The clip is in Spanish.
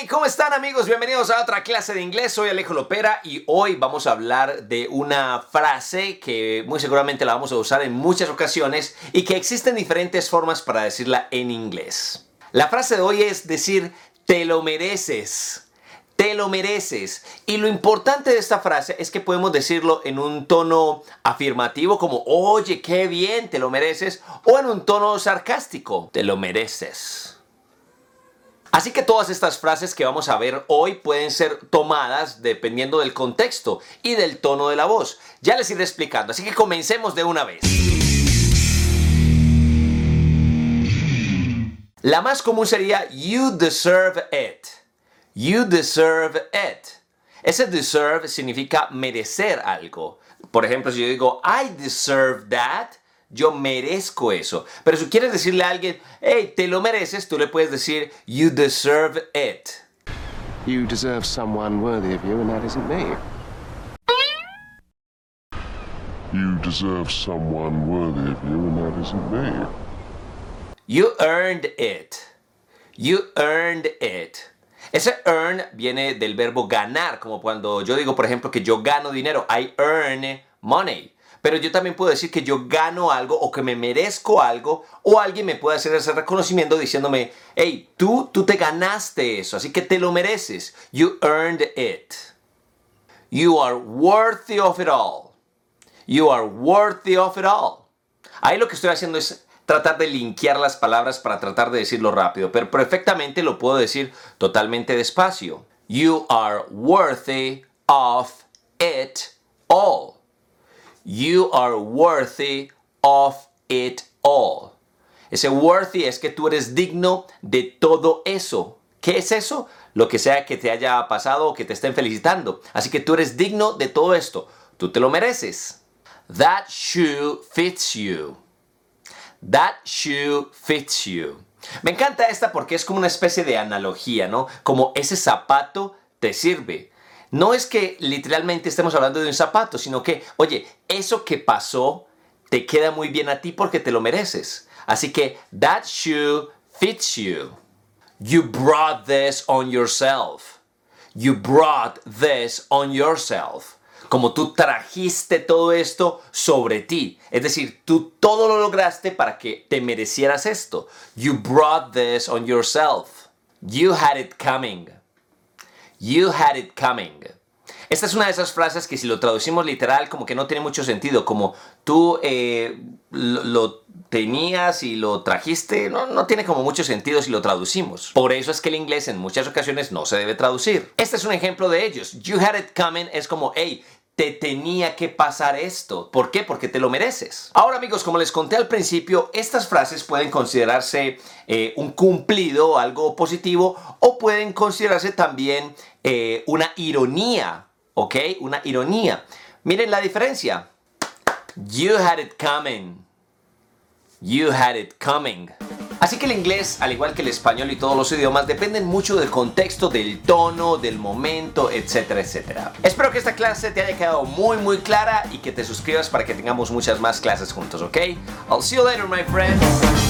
Hey, ¿cómo están amigos? Bienvenidos a otra clase de inglés. Soy Alejo Lopera y hoy vamos a hablar de una frase que muy seguramente la vamos a usar en muchas ocasiones y que existen diferentes formas para decirla en inglés. La frase de hoy es decir, te lo mereces. Te lo mereces. Y lo importante de esta frase es que podemos decirlo en un tono afirmativo como, oye, qué bien, te lo mereces, o en un tono sarcástico, te lo mereces. Así que todas estas frases que vamos a ver hoy pueden ser tomadas dependiendo del contexto y del tono de la voz. Ya les iré explicando, así que comencemos de una vez. La más común sería you deserve it. You deserve it. Ese deserve significa merecer algo. Por ejemplo, si yo digo I deserve that, yo merezco eso. Pero si quieres decirle a alguien, hey, te lo mereces, tú le puedes decir, you deserve it. You deserve someone worthy of you, and that isn't me. You deserve someone worthy of you, and that isn't me. You earned it. You earned it. Ese earn viene del verbo ganar, como cuando yo digo, por ejemplo, que yo gano dinero. I earn money. Pero yo también puedo decir que yo gano algo o que me merezco algo o alguien me puede hacer ese reconocimiento diciéndome, hey, tú, tú te ganaste eso, así que te lo mereces. You earned it. You are worthy of it all. You are worthy of it all. Ahí lo que estoy haciendo es tratar de linkear las palabras para tratar de decirlo rápido, pero perfectamente lo puedo decir totalmente despacio. You are worthy of it all. You are worthy of it all. Ese worthy es que tú eres digno de todo eso. ¿Qué es eso? Lo que sea que te haya pasado o que te estén felicitando. Así que tú eres digno de todo esto. Tú te lo mereces. That shoe fits you. That shoe fits you. Me encanta esta porque es como una especie de analogía, ¿no? Como ese zapato te sirve. No es que literalmente estemos hablando de un zapato, sino que, oye, eso que pasó te queda muy bien a ti porque te lo mereces. Así que, that shoe fits you. You brought this on yourself. You brought this on yourself. Como tú trajiste todo esto sobre ti. Es decir, tú todo lo lograste para que te merecieras esto. You brought this on yourself. You had it coming. You had it coming. Esta es una de esas frases que si lo traducimos literal como que no tiene mucho sentido, como tú eh, lo, tenías y lo trajiste, no, no tiene como mucho sentido si lo traducimos. Por eso es que el inglés en muchas ocasiones no se debe traducir. Este es un ejemplo de ellos. You had it coming es como, hey, te tenía que pasar esto. ¿Por qué? Porque te lo mereces. Ahora amigos, como les conté al principio, estas frases pueden considerarse eh, un cumplido, algo positivo, o pueden considerarse también eh, una ironía, ¿ok? Una ironía. Miren la diferencia. You had it coming. You had it coming. Así que el inglés, al igual que el español y todos los idiomas, dependen mucho del contexto, del tono, del momento, etcétera, etcétera. Espero que esta clase te haya quedado muy, muy clara y que te suscribas para que tengamos muchas más clases juntos, ¿ok? I'll see you later, my friends.